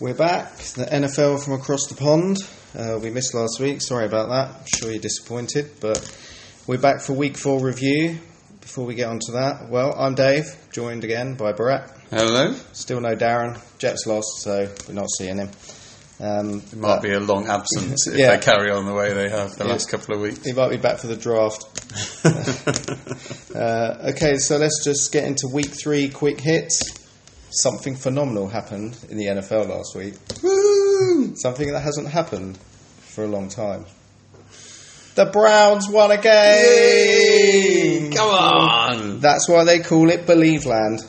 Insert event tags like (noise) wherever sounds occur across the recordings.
We're back, the NFL from across the pond. Uh, we missed last week, sorry about that. I'm sure you're disappointed, but we're back for week four review. Before we get on to that, well, I'm Dave, joined again by Barat. Hello. Still no Darren. Jets lost, so we're not seeing him. Um, It might be a long absence (laughs) if Yeah. they carry on the way they have the Yeah. last couple of weeks. He might be back for the draft. (laughs) uh, okay, so let's just get into week three quick hits. Something phenomenal happened in the NFL last week. Woo! Something that hasn't happened for a long time. The Browns won a game! Come on! That's why they call it Believe Land.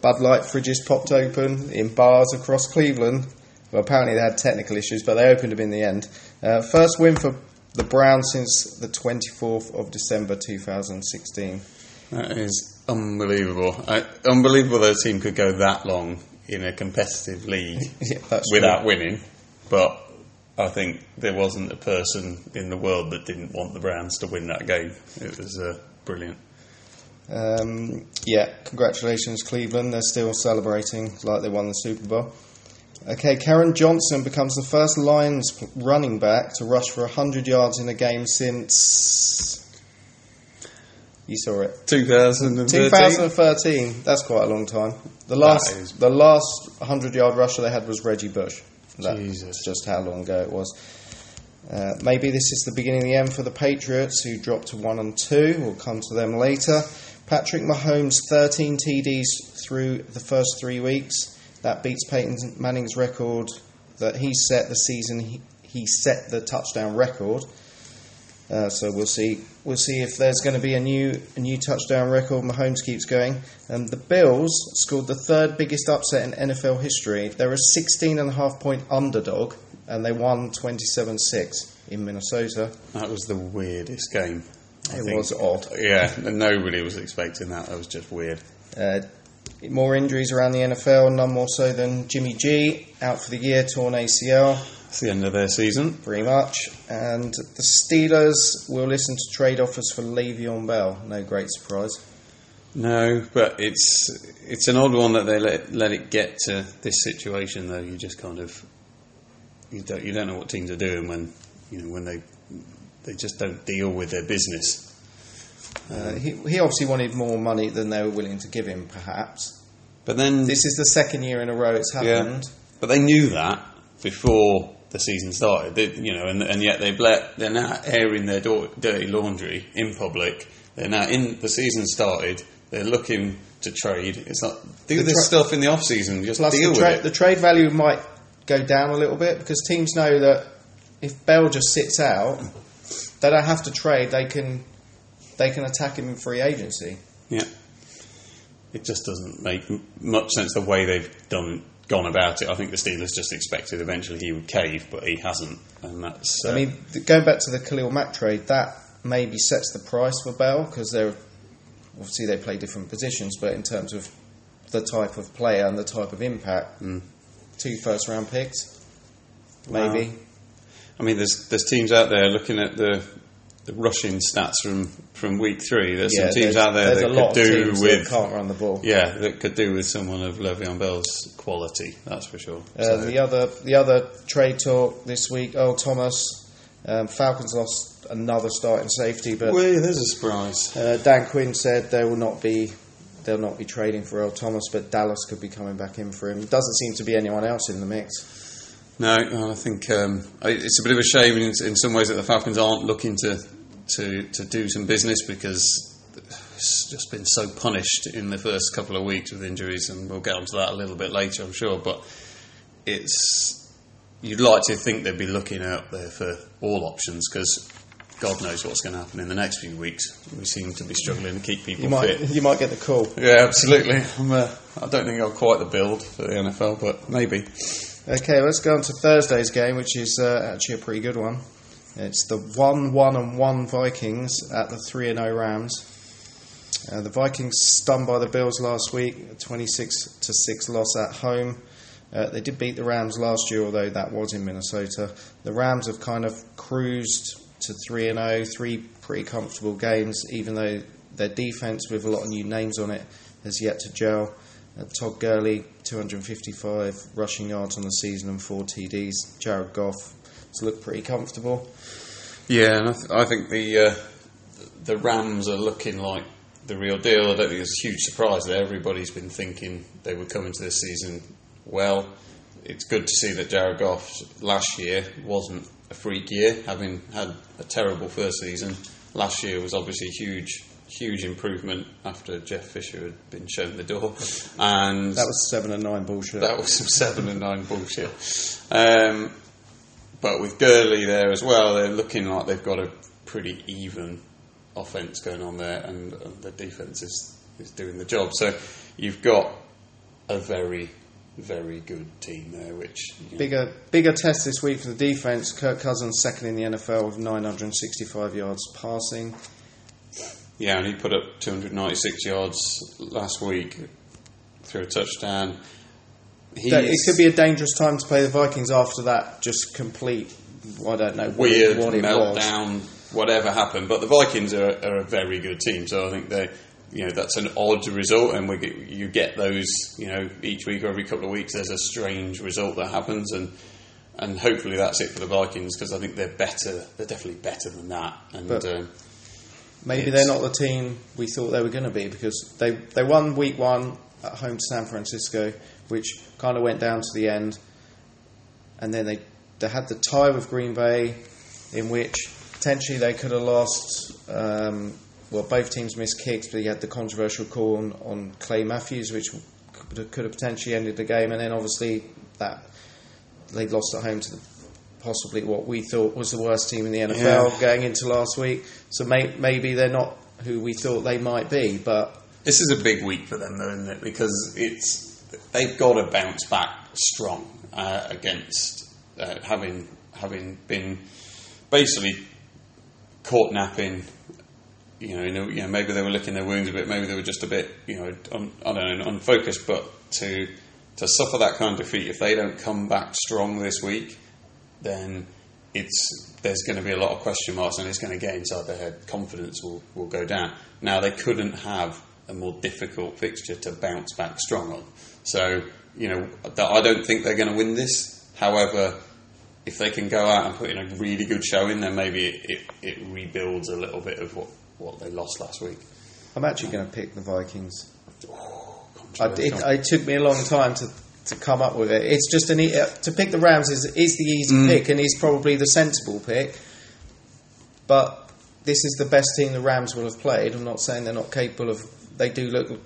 Bud Light fridges popped open in bars across Cleveland. Well, apparently they had technical issues, but they opened them in the end. Uh, first win for the Browns since the 24th of December 2016. That is unbelievable. I, unbelievable that a team could go that long in a competitive league (laughs) Yeah, without true. winning. But I think there wasn't a person in the world that didn't want the Browns to win that game. It was uh, brilliant. Um, yeah, congratulations, Cleveland. They're still celebrating like they won the Super Bowl. Okay, Kerryon Johnson becomes the first Lions running back to rush for 100 yards in a game since. You saw it. 2013. 2013. That's quite a long time. The last, is- the last 100 yard rusher they had was Reggie Bush. That's Jesus. just how long ago it was. Uh, maybe this is the beginning of the end for the Patriots, who dropped to one and two. We'll come to them later. Patrick Mahomes, 13 TDs through the first three weeks. That beats Peyton Manning's record that he set the season. He, he set the touchdown record. Uh, so we'll see. We'll see if there's going to be a new a new touchdown record. Mahomes keeps going. And the Bills scored the third biggest upset in NFL history. They're a 16 and a half point underdog, and they won 27-6 in Minnesota. That was the weirdest game. I It think. was odd. Yeah, nobody was expecting that. That was just weird. Uh, more injuries around the NFL, none more so than Jimmy G out for the year, torn ACL. It's the end of their season. Pretty much. And the Steelers will listen to trade offers for Le'Veon Bell. No great surprise. No, but it's it's an odd one that they let let it get to this situation. Though you just kind of you don't you don't know what teams are doing when you know when they they just don't deal with their business. Uh, he, he obviously wanted more money than they were willing to give him, perhaps. But then This is the second year in a row it's yeah, happened. but they knew that before the season started. They, you know, and and yet they've let they're now airing their do- dirty laundry in public. They're now in the season started. They're looking to trade. It's not do The this tra- stuff in the off season. Just Plus, deal the, tra- with it. the trade value might go down a little bit because teams know that if Bell just sits out, they don't have to trade. They can they can attack him in free agency. Yeah. It just doesn't make m- much sense the way they've done gone about it. I think the Steelers just expected eventually he would cave, but he hasn't, and that's. Uh, I mean, going back to the Khalil Mack trade, that maybe sets the price for Bell because they're obviously they play different positions, but in terms of the type of player and the type of impact, Mm. two first round picks, maybe. I mean, there's there's teams out there looking at the the rushing stats from, from week three. There's Yeah, some teams there's- out there that could do with can't run the ball. yeah that could do with someone of Le'Veon Bell's quality. That's for sure. Uh, So- the other the other trade talk this week, Earl Thomas. Um, Falcons lost another starting safety, but Well, there's a surprise. uh, Dan Quinn said they will not be they'll not be trading for Earl Thomas, but Dallas could be coming back in for him. Doesn't seem to be anyone else in the mix. No, I think um, it's a bit of a shame in, in some ways that the Falcons aren't looking to, to, to do some business because it's just been so punished in the first couple of weeks with injuries, and we'll get onto that a little bit later, I'm sure. But it's you'd like to think they'd be looking out there for all options because God knows what's going to happen in the next few weeks. We seem to be struggling to keep people You might fit. you might get the call. Yeah, absolutely. I'm, uh, I don't think I'm quite the build for the NFL, but maybe. Okay, let's go on to Thursday's game, which is uh, actually a pretty good one. It's the one one and one Vikings at the three and zero Rams. Uh, the Vikings stunned by the Bills last week, a twenty six to six loss at home. Uh, they did beat the Rams last year, although that was in Minnesota. The Rams have kind of cruised to three and 0, three pretty comfortable games, even though their defense with a lot of new names on it has yet to gel. Todd Gurley, 255 rushing yards on the season and four TDs. Jared Goff has looked pretty comfortable. Yeah, and I, th- I think the uh, the Rams are looking like the real deal. I don't think it's a huge surprise that Everybody's been thinking they would come into this season well. It's good to see that Jared Goff last year wasn't a freak year, having had a terrible first season. Last year was obviously huge, huge improvement after Jeff Fisher had been shown the door, and That was seven and nine bullshit. that was some (laughs) seven and nine bullshit. Um, but with Gurley there as well, they're looking like they've got a pretty even offense going on there, and, the defense is, is doing the job. So you've got a very, very good team there, which you know, Bigger, bigger test this week for the defense. Kirk Cousins second in the NFL with 965 yards passing. Yeah, and he put up 296 yards last week through a touchdown. It could be a dangerous time to play the Vikings after that. Just complete. I don't know weird what it meltdown, whatever happened. But the Vikings are, are a very good team, so I think they, you know, that's an odd result, and we you get those, you know, each week or every couple of weeks. There's a strange result that happens, and and hopefully that's it for the Vikings because I think they're better. They're definitely better than that. And But- um, Maybe they're not the team we thought they were going to be because they they won week one at home to San Francisco, which kind of went down to the end, and then they they had the tie with Green Bay, in which potentially they could have lost. Um, well, both teams missed kicks, but he had the controversial call on, on Clay Matthews, which could have, could have potentially ended the game, and then obviously that they lost at home to the, possibly what we thought was the worst team in the NFL Yeah. going into last week. So may, maybe they're not who we thought they might be, but This is a big week for them, though, isn't it? Because it's they've got to bounce back strong uh, against uh, having having been basically caught napping. You know, you know, you know, maybe they were licking their wounds a bit. Maybe they were just a bit, you know, un, I don't know, unfocused. But to to suffer that kind of defeat, if they don't come back strong this week, then it's there's going to be a lot of question marks and it's going to get inside their head. Confidence will, will go down. Now they couldn't have a more difficult fixture to bounce back strong on. So you know I don't think they're going to win this. However, if they can go out and put in a really good showing, then maybe it, it, it rebuilds a little bit of what, what they lost last week. I'm actually going to pick the Vikings. Oh, I, it, it took me a long time to, to come up with it. It's just an e- uh, to pick the Rams is is the easy pick and is probably the sensible pick. But this is the best team the Rams will have played. I'm not saying they're not capable of. They do look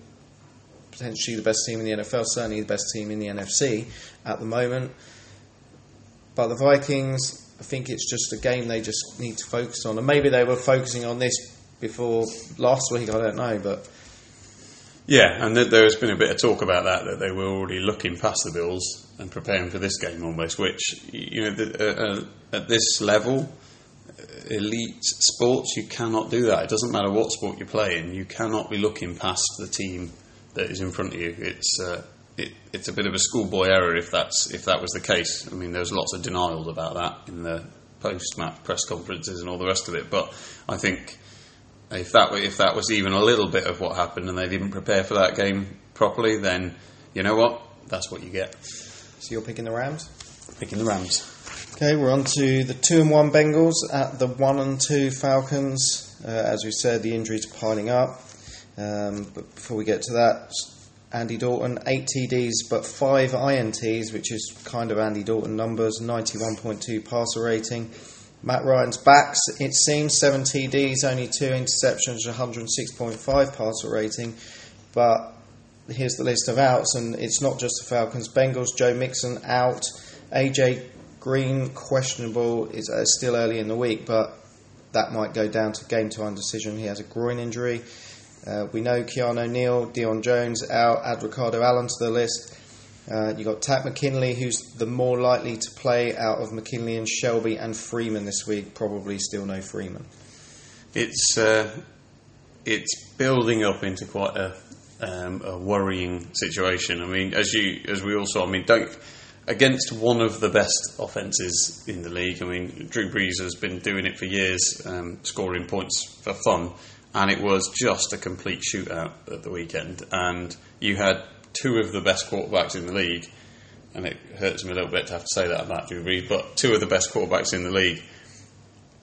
potentially the best team in the NFL. Certainly the best team in the NFC at the moment. But the Vikings, I think it's just a game they just need to focus on, and maybe they were focusing on this before last week. I don't know, but Yeah, and th- there has been a bit of talk about that that they were already looking past the Bills and preparing for this game almost. Which you know, the, uh, uh, at this level, elite sports, you cannot do that. It doesn't matter what sport you're playing. You cannot be looking past the team that is in front of you. It's uh, it, it's a bit of a schoolboy error if that's if that was the case. I mean, there's lots of denials about that in the post-match press conferences and all the rest of it. But I think if that were, if that was even a little bit of what happened and they didn't prepare for that game properly, then you know what? That's what you get. so you're picking the Rams. Picking the Rams. Okay, we're on to the two and one Bengals at the one and two Falcons. Uh, as we said, the injuries are piling up. Um, but before we get to that, Andy Dalton eight TDs but five INTs, which is kind of Andy Dalton numbers. Ninety-one point two passer rating. Matt Ryan's backs. It seems seven TDs, only two interceptions, one hundred six point five passer rating. But here's the list of outs, and it's not just the Falcons. Bengals, Joe Mixon out. AJ Green questionable. Is uh, still early in the week, but that might go down to game time decision. He has a groin injury. Uh, we know Keanu Neal, Deion Jones out. Add Ricardo Allen to the list. Uh, you got Takk McKinley, who's the more likely to play out of McKinley and Shelby and Freeman this week. Probably still no Freeman. It's uh, it's building up into quite a, um, a worrying situation. I mean, as you as we all saw, I mean, don't against one of the best offences in the league. I mean, Drew Brees has been doing it for years, um, scoring points for fun, and it was just a complete shootout at the weekend. And you had two of the best quarterbacks in the league, and it hurts me a little bit to have to say that about Drew Brees, but two of the best quarterbacks in the league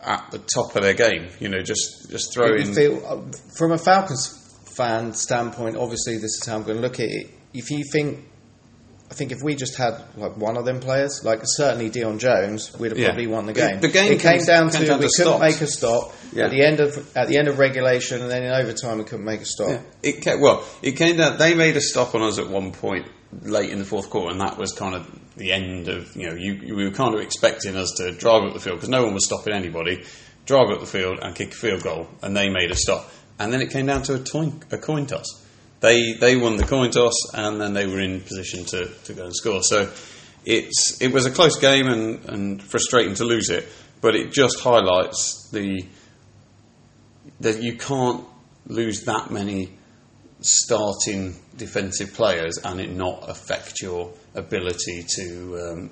at the top of their game. You know, just just throw You feel, uh, from a Falcons fan standpoint, obviously this is how I'm going to look at it. If you think, I think if we just had like one of them players, like certainly Deion Jones, we'd have Yeah. probably won the The- game. the game it came down came to down we to couldn't make a stop Yeah. at the end of at the end of regulation, and then in overtime we couldn't make a stop. Yeah. It ca well, it came down. They made a stop on us at one point late in the fourth quarter, and that was kind of the end of you know you, you we were kind of expecting us to drive up the field because no one was stopping anybody, drive up the field and kick a field goal, and they made a stop, and then it came down to a, toin, a coin toss. They they won the coin toss, and then they were in position to, to go and score. So it's it was a close game and, and frustrating to lose it, but it just highlights the that you can't lose that many starting defensive players and it not affect your ability to um,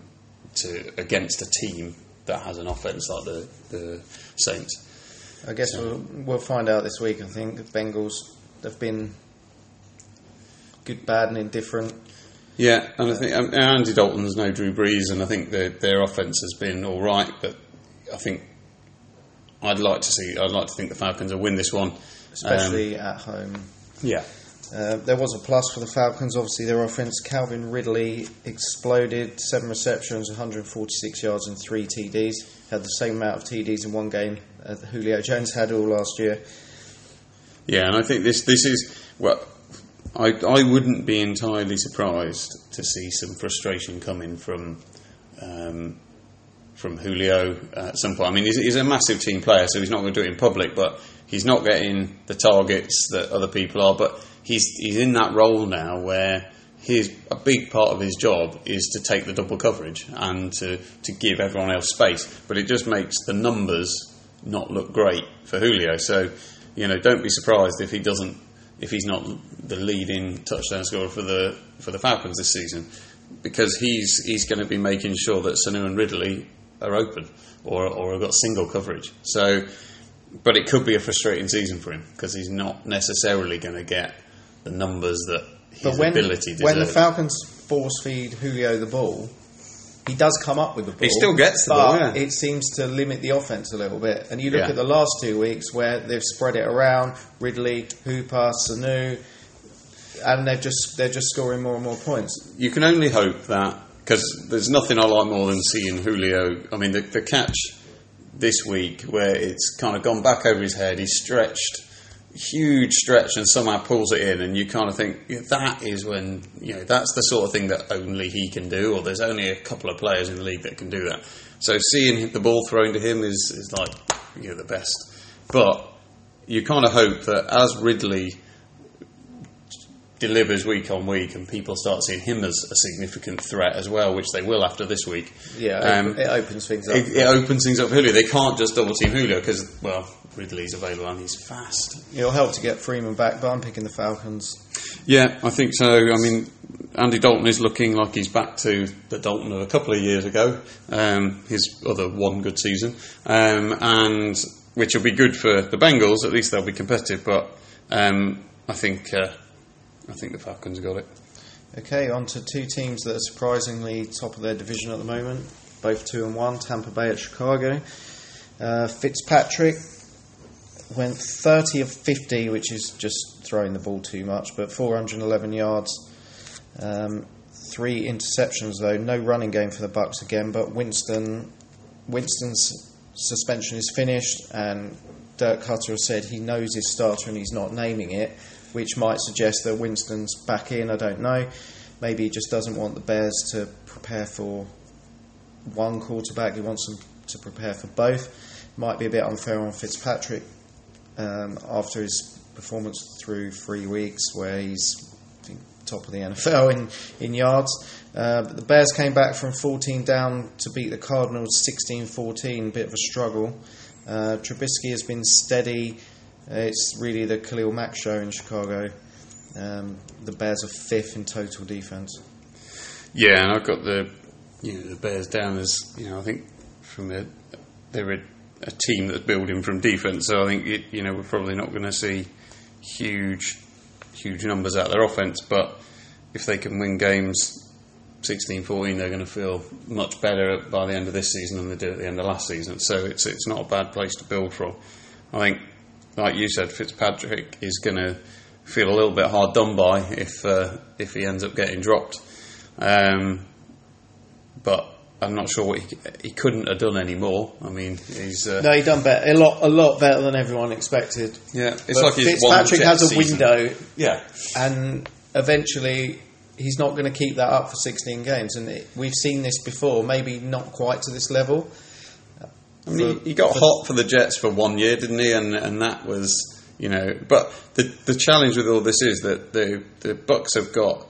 to against a team that has an offense like the the Saints. I guess we'll, we'll find out this week. I think the Bengals have been good, bad, and indifferent. Yeah, and I think um, Andy Dalton's no Drew Brees, and I think their their offense has been all right, but I think I'd like to see I'd like to think the Falcons will win this one, especially Um, at home. yeah. Uh, there was a plus for the Falcons. Obviously, their offense. Calvin Ridley exploded. Seven receptions, 146 yards, and three TDs. Had the same amount of TDs in one game as Julio Jones had all last year. Yeah, and I think this this is well, I I wouldn't be entirely surprised to see some frustration coming from um, from Julio at some point. I mean, he's, he's a massive team player, so he's not going to do it in public, but he's not getting the targets that other people are. But he's he's in that role now where. His, a big part of his job is to take the double coverage and to, to give everyone else space, but it just makes the numbers not look great for Julio. So, you know, don't be surprised if he doesn't, if he's not the leading touchdown scorer for the for the Falcons this season, because he's he's going to be making sure that Sanu and Ridley are open or or have got single coverage. So, but it could be a frustrating season for him because he's not necessarily going to get the numbers that his But when, ability deserves. when the Falcons force feed Julio the ball, he does come up with the ball. He still gets the but ball, yeah. it seems to limit the offense a little bit. And you look Yeah. at the last two weeks where they've spread it around Ridley, Hooper, Sanu, and they're just they're just scoring more and more points. you can only hope that because there's nothing I like more than seeing Julio. I mean, the, the catch this week where it's kind of gone back over his head, he's stretched, huge stretch, and somehow pulls it in, and you kind of think yeah, that is when you know that's the sort of thing that only he can do, or there's only a couple of players in the league that can do that. So seeing the ball thrown to him is, is like you know the best, but you kind of hope that as Ridley delivers week on week, and people start seeing him as a significant threat as well, which they will after this week. Yeah, Um, it, opens things up. It, it opens things up for Julio. They can't just double team Julio because, well, Ridley's available and he's fast. It'll help to get Freeman back, but I'm picking the Falcons. Yeah, I think so. I mean, Andy Dalton is looking like he's back to the Dalton of a couple of years ago, um, his other one good season, um, and which will be good for the Bengals. At least they'll be competitive. But um, I think uh, I think the Falcons got it. Okay, on to two teams that are surprisingly top of their division at the moment, both two and one. Tampa Bay at Chicago. Uh, Fitzpatrick went 30 of 50, which is just throwing the ball too much, but 411 yards. Um, three interceptions though, no running game for the Bucs again. But Winston, Winston's suspension is finished, and Dirk Koetter has said he knows his starter and he's not naming it, which might suggest that Winston's back in. I don't know. Maybe he just doesn't want the Bears to prepare for one quarterback. He wants them to prepare for both. Might be a bit unfair on Fitzpatrick um, after his performance through three weeks, where he's think, top of the NFL in in yards. Uh, but the Bears came back from 14 down to beat the Cardinals 16-14. Bit of a struggle. Uh, Trubisky has been steady. Uh, it's really the Khalil Mack show in Chicago. Um, the Bears are fifth in total defense. Yeah, and I've got the you know the Bears down as you know I think from a they're a, a team that's building from defence, so I think it, you know we're probably not going to see huge huge numbers out of their offence, but if they can win games 16 14, they're going to feel much better by the end of this season than they did at the end of last season. So it's, it's not a bad place to build from. I think, like you said, Fitzpatrick is going to feel a little bit hard done by if, uh, if he ends up getting dropped. Um, but I'm not sure what he, he couldn't have done any more. I mean, he's uh, No, he done better, a lot, a lot better than everyone expected. yeah. It's But like Fitzpatrick has a season. window, Yeah, and eventually he's not going to keep that up for 16 games. And it, we've seen this before, maybe not quite to this level. I mean, he, he got hot for the Jets for one year, didn't he? And and that was, you know. But the the challenge with all this is that the the Bucs have got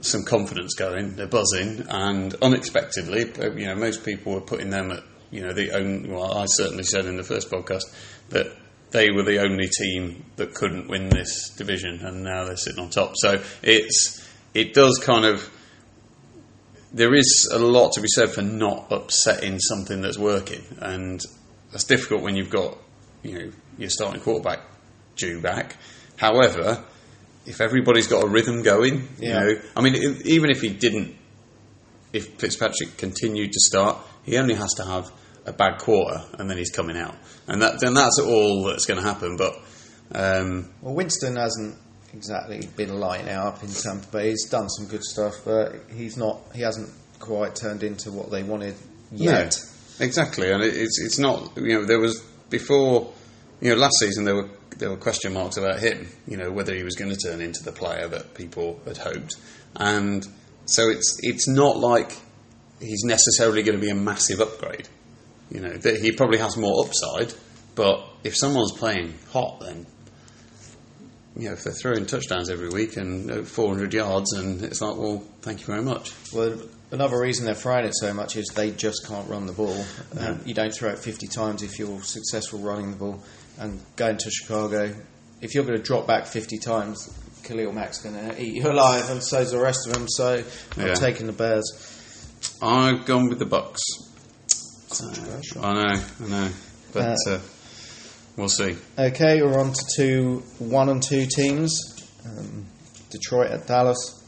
some confidence going. They're buzzing, and unexpectedly, you know, most people were putting them at, you know, the only. Well, I certainly said in the first podcast that they were the only team that couldn't win this division, and now they're sitting on top. So it's it does kind of there is a lot to be said for not upsetting something that's working, and that's difficult when you've got you know your starting quarterback due back. However, if everybody's got a rhythm going, Yeah. you know, I mean, if, even if he didn't, if Fitzpatrick continued to start, he only has to have a bad quarter, and then he's coming out, and that then that's all that's going to happen. But um, Well, Winston hasn't exactly been lighting up in Tampa Bay. He's done some good stuff, but he's not. He hasn't quite turned into what they wanted yet. No, exactly, and it's it's not. You know, there was before. You know, last season there were there were question marks about him. You know, whether he was going to turn into the player that people had hoped, and so it's it's not like he's necessarily going to be a massive upgrade. You know, that he probably has more upside, but if someone's playing hot, then you know if they're throwing touchdowns every week and uh, 400 yards, and it's like, well, thank you very much. Well, another reason they're throwing it so much is they just can't run the ball. Um, you don't throw it 50 times if you're successful running the ball. And going to Chicago, if you're going to drop back 50 times, Khalil Mack's going to eat you alive, and so's the rest of them. So I'm Yeah. taking the Bears. I've gone with the Bucs. I know, I know, but uh, we'll see. Okay, we're on to two one and two teams. Um, Detroit at Dallas.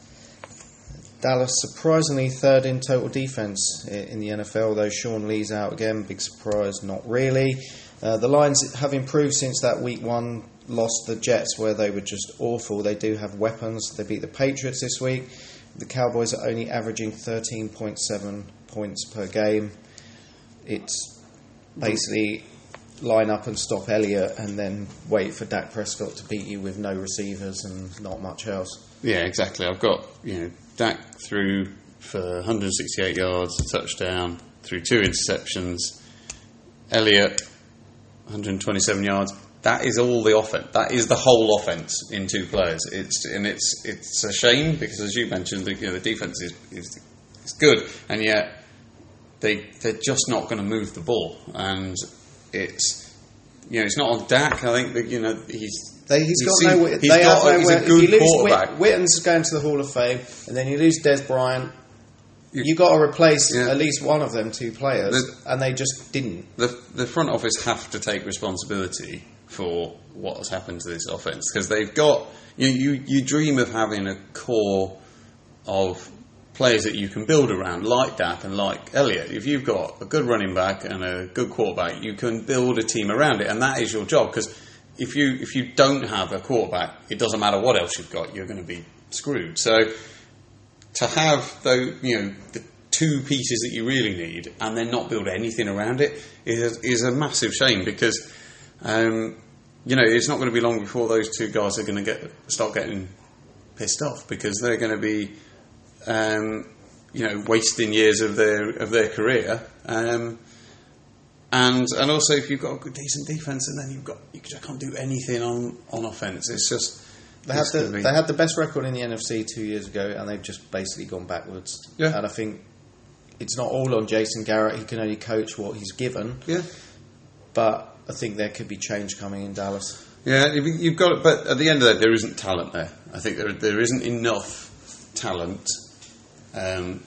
Dallas surprisingly third in total defense in the NFL, though Sean Lee's out again. Big surprise, not really. Uh, the Lions have improved since that week one lost the Jets, where they were just awful. They do have weapons. They beat the Patriots this week. The Cowboys are only averaging 13.7 points per game. It's basically line up and stop Elliott and then wait for Dak Prescott to beat you with no receivers and not much else. Yeah, exactly. I've got you know Dak through for 168 yards, a touchdown, through two interceptions. Elliott 127 yards. That is all the offense. That is the whole offense in two players. It's and it's it's a shame because as you mentioned, the, you know, the defense is, is is good, and yet they they're just not going to move the ball, and it's you know it's not on Dak. I think that you know he's They, he's He's got seen- no. he's they got- have he's a good quarterback. Witten's going to the Hall of Fame, and then you lose Dez Bryant. You- You got to replace Yeah. at least one of them two players, The- and they just didn't. the the front office have to take responsibility for what has happened to this offense because they've got you, you you dream of having a core of players that you can build around like Dak and like Elliott. If you've got a good running back and a good quarterback, you can build a team around it, and that is your job. Because if you if you don't have a quarterback, it doesn't matter what else you've got, you're going to be screwed. So to have though you know the two pieces that you really need and then not build anything around it is is a massive shame because um, you know it's not going to be long before those two guys are going to get start getting pissed off because they're going to be um, you know wasting years of their of their career um, and and also if you've got a good decent defense and then you've got you can't do anything on on offense it's just They had the be- they had the best record in the NFC two years ago, and they've just basically gone backwards. Yeah. And I think it's not all on Jason Garrett. He can only coach what he's given, yeah but I think there could be change coming in Dallas. Yeah, you've you've got it, but at the end of that, there isn't talent there. I think there there isn't enough talent um,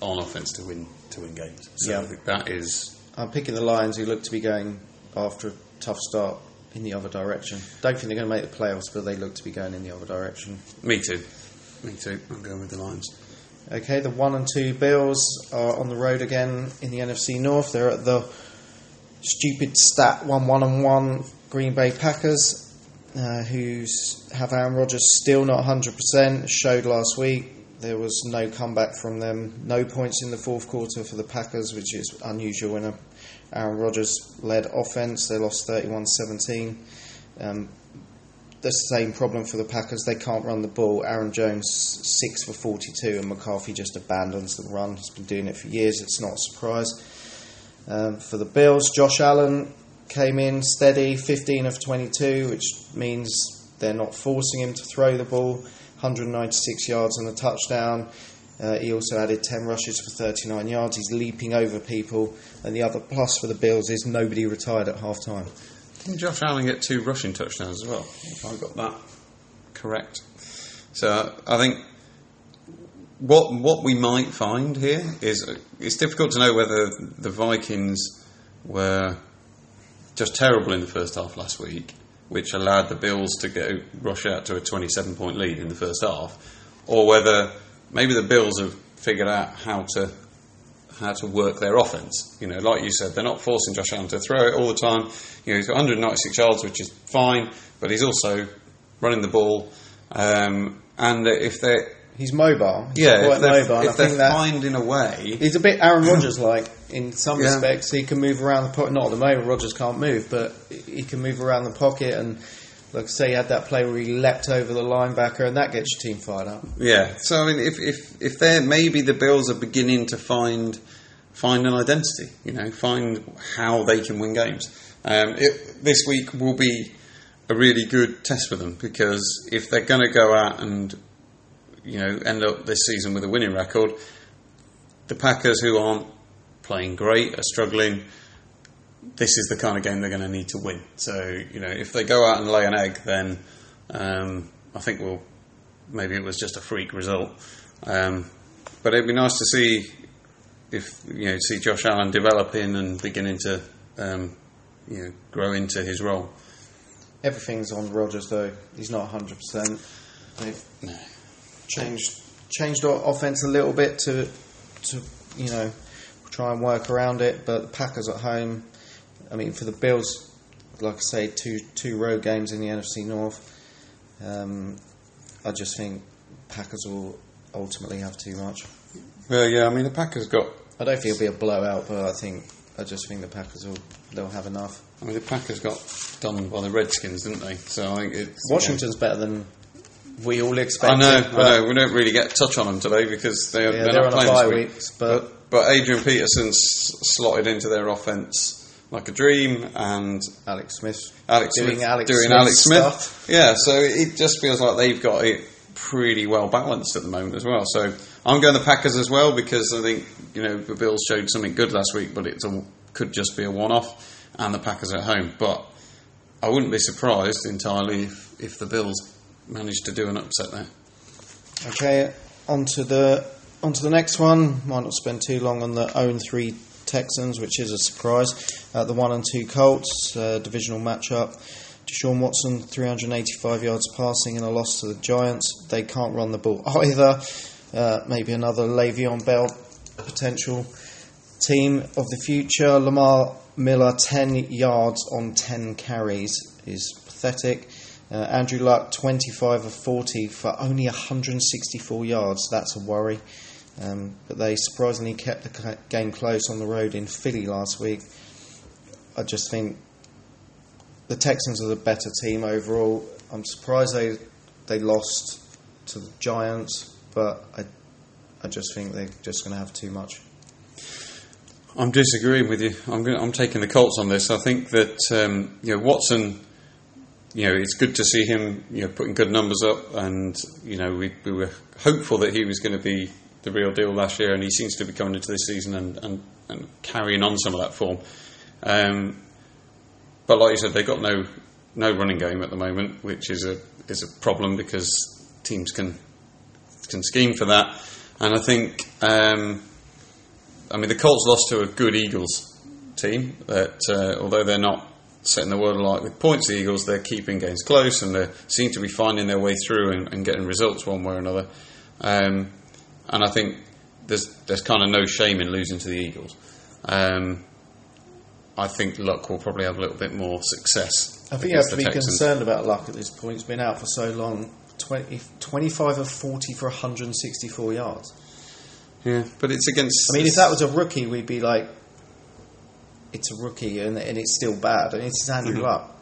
on offense to win to win games. So Yeah. I think that is I'm picking the Lions, who look to be going after a tough start in the other direction. Don't think they're going to make the playoffs, but they look to be going in the other direction. me too. Me too. I'm going with the Lions. Okay, the one and two Bills are on the road again in the NFC North. They're at the stupid stat one one and one Green Bay Packers, uh, who have Aaron Rodgers still not 100%. Showed last week there was no comeback from them. No points in the fourth quarter for the Packers, which is unusual in a Aaron Rodgers led offense. They lost 31 17. Um, the same problem for the Packers. They can't run the ball. Aaron Jones, 6 for 42, and McCarthy just abandons the run. He's been doing it for years. It's not a surprise. Um, for the Bills, Josh Allen came in steady, 15 of 22, which means they're not forcing him to throw the ball. 196 yards and a touchdown. Uh, he also added 10 rushes for 39 yards. He's leaping over people. And the other plus for the Bills is nobody retired at half time. Didn't Josh Allen get two rushing touchdowns as well? If I got that correct. So I think what what we might find here is it's difficult to know whether the Vikings were just terrible in the first half last week, which allowed the Bills to go rush out to a 27 point lead in the first half, or whether maybe the Bills have figured out how to how to work their offense. You know, like you said, they're not forcing Josh Allen to throw it all the time. You know, he's got 196 yards, which is fine, but he's also running the ball. Um, and if they're He's mobile. He's yeah, quite if they're, mobile. if I think they're that finding a way, he's a bit Aaron (coughs) Rodgers like in some Yeah. respects. He can move around the pocket. Not at the moment, Rodgers can't move, but he can move around the pocket. And like I say, he had that play where he leapt over the linebacker, and that gets your team fired up. Yeah, so I mean, if if if they're maybe the Bills are beginning to find find an identity, you know, find how they can win games. Um, it, this week will be a really good test for them because if they're going to go out and you know end up this season with a winning record, the Packers who aren't playing great are struggling. This is the kind of game they're going to need to win. So you know, if they go out and lay an egg, then um, I think we'll maybe it was just a freak result. Um, but it'd be nice to see if you know see Josh Allen developing and beginning to um, you know grow into his role. Everything's on Rodgers though. He's not 100. percent They've No. Changed changed our offense a little bit to to you know try and work around it. But the Packers at home, I mean, for the Bills, like I say, two two road games in the NFC North. Um, I just think Packers will ultimately have too much. Well, yeah, I mean the Packers got. I don't think it'll be a blowout, but I think I just think the Packers will they'll have enough. I mean the Packers got done by the Redskins, didn't they? So I think it's Washington's better than we all expect I know, I know. We don't really get a touch on them today because they're, Yeah, they're, they're not playing bye this week. weeks, but But Adrian Peterson's slotted into their offense like a dream, and Alex Smith Alex doing Smith Alex doing Smith Alex Smith. stuff. Yeah, so it just feels like they've got it pretty well balanced at the moment as well. So I'm going the Packers as well because I think you know the Bills showed something good last week, but it could just be a one-off, and the Packers are at home. But I wouldn't be surprised entirely if, if the Bills managed to do an upset there. Okay, on to the on to the next one. Might not spend too long on the 0 3 Texans, which is a surprise. Uh, the 1 and 2 Colts, uh, divisional matchup. Deshaun Watson, 385 yards passing in a loss to the Giants. They can't run the ball (laughs) either. Uh, maybe another Le'Veon Bell potential team of the future. Lamar Miller, 10 yards on 10 carries is pathetic. Uh, Andrew Luck, 25 of 40 for only 164 yards. That's a worry. Um, but they surprisingly kept the game close on the road in Philly last week. I just think the Texans are the better team overall. I'm surprised they they lost to the Giants, but I I just think they're just going to have too much. I'm disagreeing with you. I'm going I'm taking the Colts on this. I think that um, you know Watson. You know, it's good to see him. You know, putting good numbers up, and you know, we, we were hopeful that he was going to be the real deal last year, and he seems to be coming into this season and, and, and carrying on some of that form. Um, but like you said, they've got no no running game at the moment, which is a is a problem because teams can can scheme for that. And I think, um, I mean, the Colts lost to a good Eagles team that, uh, although they're not setting the world alight with points. The Eagles they're keeping games close and they seem to be finding their way through and, and getting results one way or another. Um, and I think there's there's kind of no shame in losing to the Eagles. Um, I think Luck will probably have a little bit more success. I think you have to be Texans. concerned about luck at this point. He's been out for so long. 20, 25 of 40 for 164 yards. Yeah, but it's against. I mean, if that was a rookie, we'd be like, it's a rookie and, and it's still bad. And it's Andrew Mhm. Luck.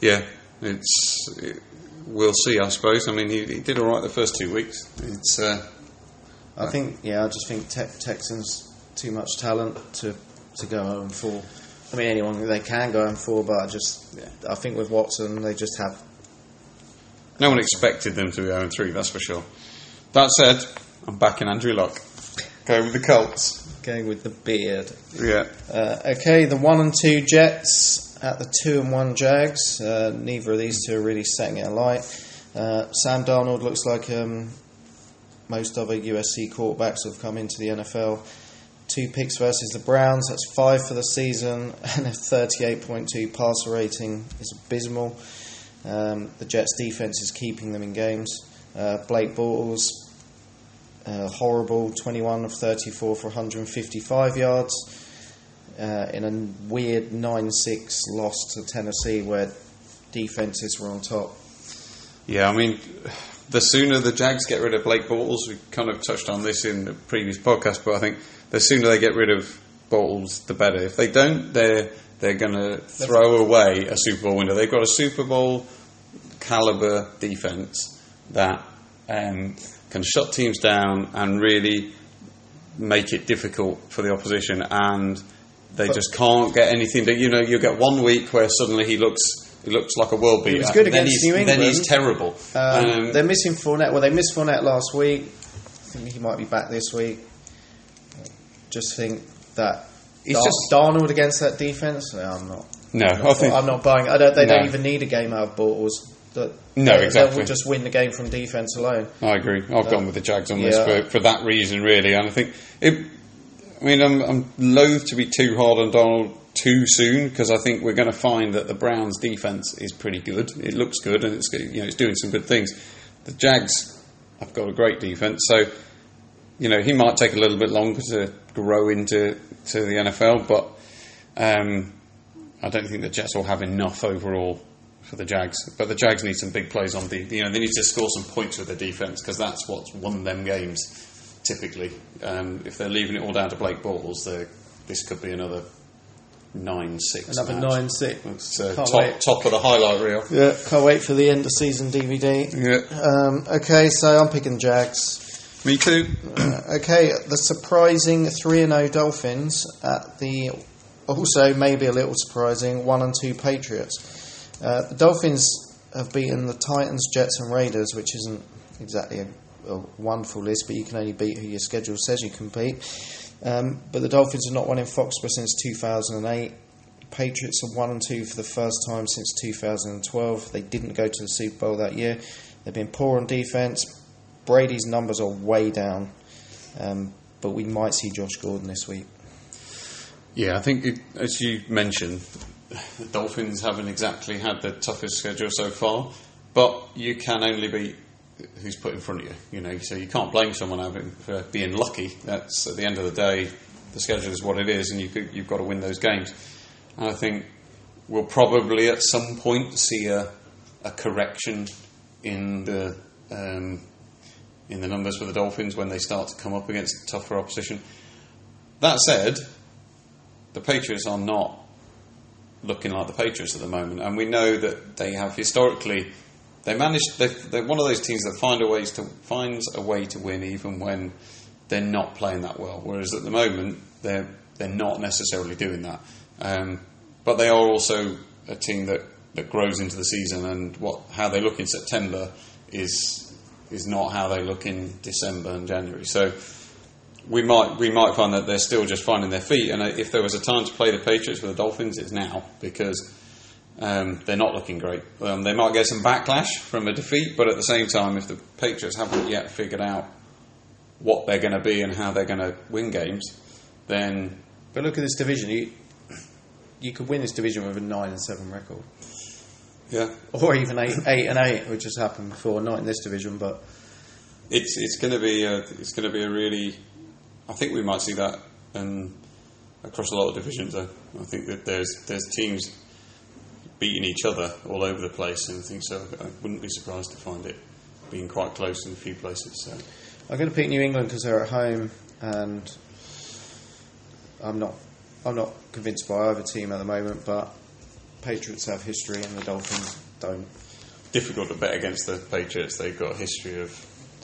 Yeah, it's. It, we'll see, I suppose. I mean, he, he did all right the first two weeks. It's. Uh, I think, yeah, I just think te- Texans too much talent to to go home for. I mean, anyone they can go home for, but I just, Yeah. I think with Watson, they just have. no one expected them to be 0 3, that's for sure. That said, I'm backing Andrew Luck. Go with the Colts. Going with the beard. Yeah. Uh, okay, the one and two Jets at the two and one Jags. Uh, neither of these two are really setting it alight. Uh, Sam Darnold looks like um, most other USC quarterbacks have come into the NFL. Two picks versus the Browns. That's five for the season, (laughs) and a 38.2 passer rating is abysmal. Um, the Jets' defense is keeping them in games. Uh, Blake Bortles, uh, horrible, 21 of 34 for 155 yards uh, in a weird 9 6 loss to Tennessee where defences were on top. Yeah, I mean, the sooner the Jags get rid of Blake Bortles, we kind of touched on this in the previous podcast, but I think the sooner they get rid of Bortles, the better. If they don't, they're they're going to throw away a Super Bowl window. They've got a Super Bowl caliber defense that um, can shut teams down and really make it difficult for the opposition, and they But- just can't get anything. To, you know, you get one week where suddenly he looks. He looks like a world beater. was good then against he's, New Then he's terrible. Um, Um, they're missing Fournette. Well, they missed Fournette last week. I think he might be back this week. Just think that He's Dar- just- Darnold against that defense. No, I'm not. no, I think I'm not buying. I don't. They don't even need a game out of Bortles. That- No, They exactly. will just win the game from defense alone. I agree. I've gone with the Jags on this for, for that reason, really. And I think it. I mean, I'm, I'm loath to be too hard on Darnold too soon because I think we're going to find that the Browns' defense is pretty good. It looks good, and it's you know it's doing some good things. The Jags have got a great defense, so you know he might take a little bit longer to grow into to the NFL, but um, I don't think the Jets will have enough overall for the Jags. But the Jags need some big plays on the. You know, they need to score some points with their defense because that's what's won them games. Typically, um, if they're leaving it all down to Blake Bortles, this could be another nine six. Another match. nine six. It's uh, top wait. top of the highlight reel. Yeah, can't wait for the end of season DVD. Yeah, Um, okay, so I'm picking Jags. me too. Okay, the surprising 3 0 Dolphins at the also maybe a little surprising 1 and 2 Patriots. Uh, the Dolphins have beaten the Titans, Jets, and Raiders, which isn't exactly a, a wonderful list, but you can only beat who your schedule says you can beat. Um, but the Dolphins have not won in Foxborough since 2008. Patriots are 1 and 2 for the first time since 2012. They didn't go to the Super Bowl that year. They've been poor on defense. Brady's numbers are way down, um, but we might see Josh Gordon this week. Yeah, I think it, as you mentioned, the Dolphins haven't exactly had the toughest schedule so far, but you can only beat who's put in front of you. You know, so you can't blame someone having, for being lucky. That's at the end of the day, the schedule is what it is, and you, you've got to win those games. And I think we'll probably at some point see a, a correction in the um, in the numbers for the Dolphins when they start to come up against tougher opposition. That said, the Patriots are not looking like the Patriots at the moment, and we know that they have historically they managed. They're, one of those teams that find a ways to finds a way to win even when they're not playing that well. Whereas at the moment they're they're not necessarily doing that, um, but they are also a team that, that grows into the season, and what how they look in September is is not how they look in December and January. So we might we might find that they're still just finding their feet. And if there was a time to play the Patriots with the Dolphins, it's now because um, they're not looking great. Um, they might get some backlash from a defeat, but at the same time, if the Patriots haven't yet figured out what they're going to be and how they're going to win games, then But look at this division. You, you could win this division with a nine and seven record, Yeah, or even eight eight and eight, which has happened before. Not in this division, but it's it's going to be a, it's going to be a really. I think we might see that um, across a lot of divisions. Though I think that there's there's teams beating each other all over the place, and I think so. I wouldn't be surprised to find it being quite close in a few places. So. I'm going to pick New England because they're at home, and I'm not I'm not convinced by either team at the moment. But Patriots have history, and the Dolphins don't. difficult to bet against the Patriots. They've got a history of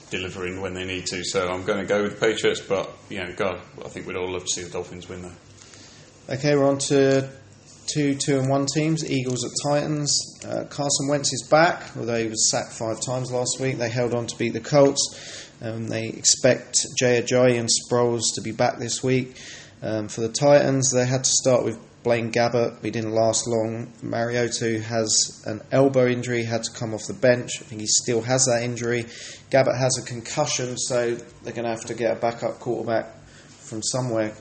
delivering when they need to. So I'm going to go with the Patriots. But you know, God, I think we'd all love to see the Dolphins win though. Okay, we're on to two two and one teams. Eagles at Titans. Uh, Carson Wentz is back, although he was sacked five times last week. They held on to beat the Colts. Um, they expect Jay Ajayi and Sproles to be back this week. Um, for the Titans, they had to start with Blaine Gabbert. He didn't last long. Mariota has an elbow injury, had to come off the bench. I think he still has that injury. Gabbert has a concussion, so they're going to have to get a backup quarterback from somewhere.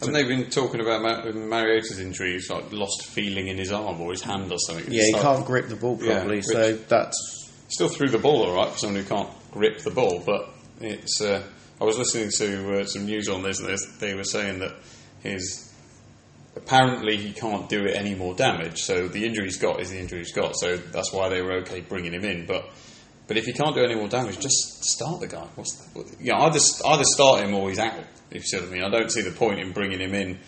Haven't they been talking about Mariota's injury? He's like lost feeling in his arm or his hand or something. Yeah, he can't grip the ball properly, which- so that's Still threw the ball all right for someone who can't grip the ball, but it's. Uh, I was listening to uh, some news on this, and they were saying that his apparently he can't do it any more damage. So the injury he's got is the injury he's got. So that's why they were okay bringing him in. But but if he can't do any more damage, just start the guy. What's the, what, you know, either either start him or he's out. If you see what I mean, I don't see the point in bringing him in.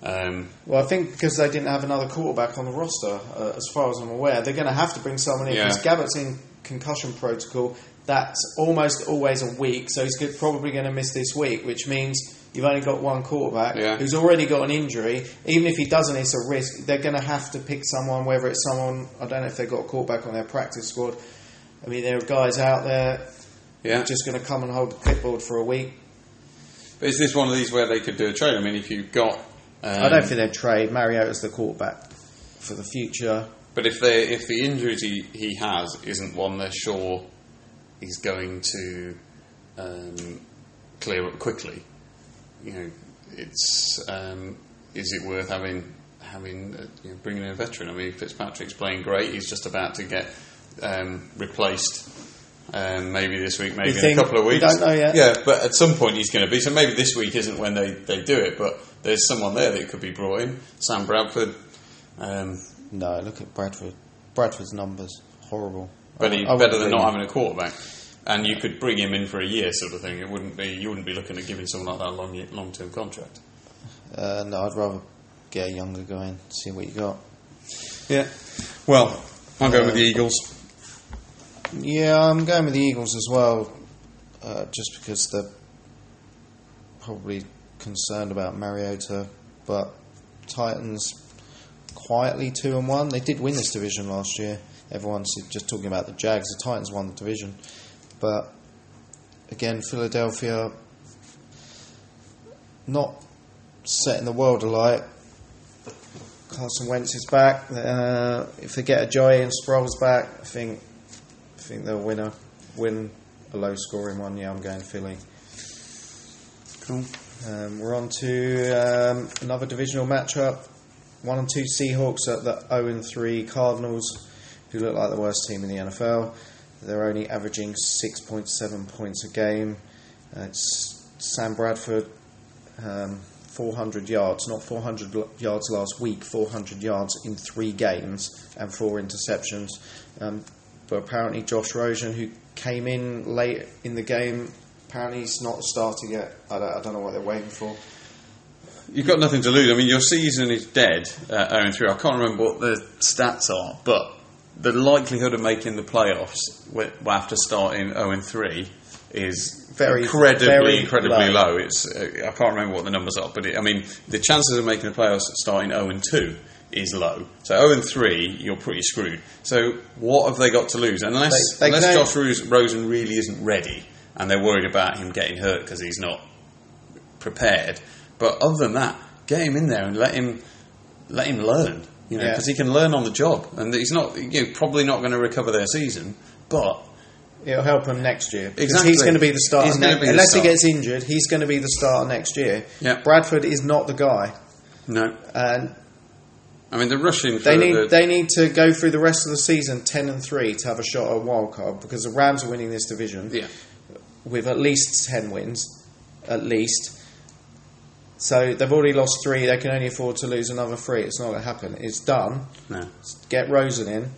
Um, well. I think because they didn't have another quarterback on the roster, uh, as far as I'm aware, they're going to have to bring someone in Yeah. because Gabbert's in concussion protocol. That's almost always a week, so he's good, probably going to miss this week, which means you've only got one quarterback Yeah. who's already got an injury. Even if he doesn't, it's a risk. They're going to have to pick someone, whether it's someone I don't know if they've got a quarterback on their practice squad. I mean, there are guys out there yeah, just going to come and hold the clipboard for a week. but is this one of these where they could do a trade? I mean, if you've got, um, I don't think they'd trade. Mariota's the quarterback for the future. But if they if the injuries he, he has isn't one they're sure he's going to um, clear up quickly, you know, it's um, is it worth having having uh, you know, bringing in a veteran? I mean, Fitzpatrick's playing great. He's just about to get um, replaced. Um, maybe this week, maybe in a couple of We weeks. don't know yet. Yeah, but at some point he's going to be. So maybe this week isn't when they, they do it. But there's someone there that could be brought in. Sam Bradford. Um, No, look at Bradford. Bradford's numbers horrible. But he's I wouldn't better than not having a quarterback. And you could bring him in for a year, sort of thing. It wouldn't be you wouldn't be looking at giving someone like that a long long term contract. Uh, no, I'd rather get a younger guy in, see what you got. Yeah. Well, I'll go with the Eagles. Yeah, I'm going with the Eagles as well, uh, just because they're probably concerned about Mariota. But Titans quietly two and one. They did win this division last year. Everyone's just talking about the Jags. The Titans won the division, but again, Philadelphia not setting the world alight. Carson Wentz is back. Uh, if they get Ajayi and Sproles back, I think I think they'll win a win a low scoring one. Yeah, I'm going Philly. Cool. Um, we're on to um, another divisional matchup. One and two Seahawks at the 0 and 3 Cardinals, who look like the worst team in the NFL. They're only averaging 6.7 points a game. Uh, it's Sam Bradford, um, 400 yards, not 400 l- yards last week, 400 yards in three games and four interceptions. Um, but apparently, Josh Rosen, who came in late in the game, apparently he's not starting yet. I don't, I don't know what they're waiting for. You've got nothing to lose. I mean, your season is dead at 0 3. I can't remember what the stats are, but the likelihood of making the playoffs after starting 0 3 is Very- incredibly, very incredibly low. low. It's uh, I can't remember what the numbers are, but it, I mean, the chances of making the playoffs starting 0 2 is low. So 0 3, you're pretty screwed. So what have they got to lose? Unless, They- they unless Josh Ros- Rosen really isn't ready and they're worried about him getting hurt because he's not prepared. But other than that, get him in there and let him let him learn. You know, Yeah. because he can learn on the job, and he's not you know, probably not going to recover their season, but It'll help him next year. Because Exactly. he's going to be the starter. He's ne- be the unless he gets injured, he's going to be the starter next year. Yeah. Bradford is not the guy. no, And I mean, they're rushing. They need the, they need to go through the rest of the season ten and three to have a shot at a wild card because the Rams are winning this division yeah. with at least ten wins, at least. So they've already lost three. They can only afford to lose another three. It's not going to happen. It's done. No. Get Rosen in.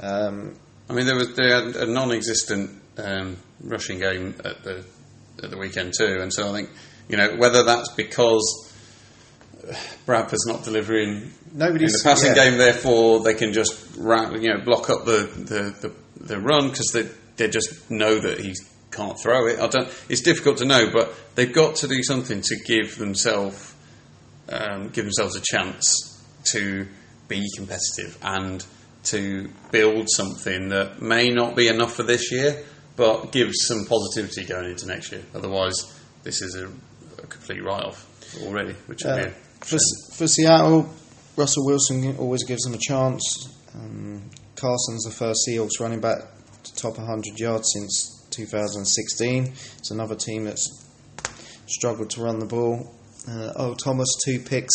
Um, I mean, there was they had a non-existent um, rushing game at the at the weekend too, and so I think you know whether that's because Bradford's not delivering Nobody's, in the passing yeah. game, therefore they can just you know block up the the, the, the run because they they just know that he can't throw it. I don't. It's difficult to know, but they've got to do something to give themselves um, give themselves a chance to be competitive and to build something that may not be enough for this year, but gives some positivity going into next year. Otherwise, this is a, a complete write-off already, which Uh, for, for Seattle, Russell Wilson always gives them a chance. Um, Carson's the first Seahawks running back to top 100 yards since 2016. It's another team that's struggled to run the ball. Uh, oh, Thomas, two picks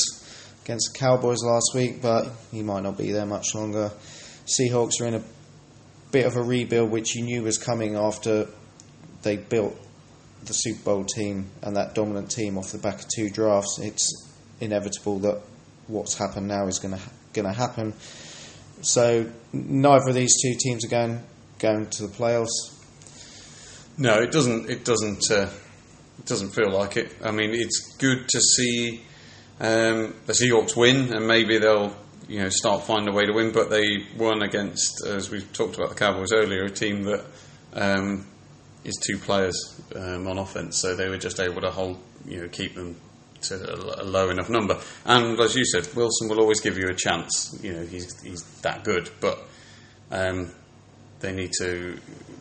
against the Cowboys last week, but he might not be there much longer. Seahawks are in a bit of a rebuild, which you knew was coming after they built the Super Bowl team and that dominant team off the back of two drafts. It's inevitable that what's happened now is going to going to happen. So neither of these two teams are going going to the playoffs. No, it doesn't. It doesn't. Uh, it doesn't feel like it. I mean, it's good to see um, the Seahawks win, and maybe they'll you know start finding a way to win. But they won against, as we talked about the Cowboys earlier, a team that um, is two players um, on offense, so they were just able to hold, you know, keep them to a, a low enough number. And as you said, Wilson will always give you a chance. You know, he's he's that good, but um, they need to.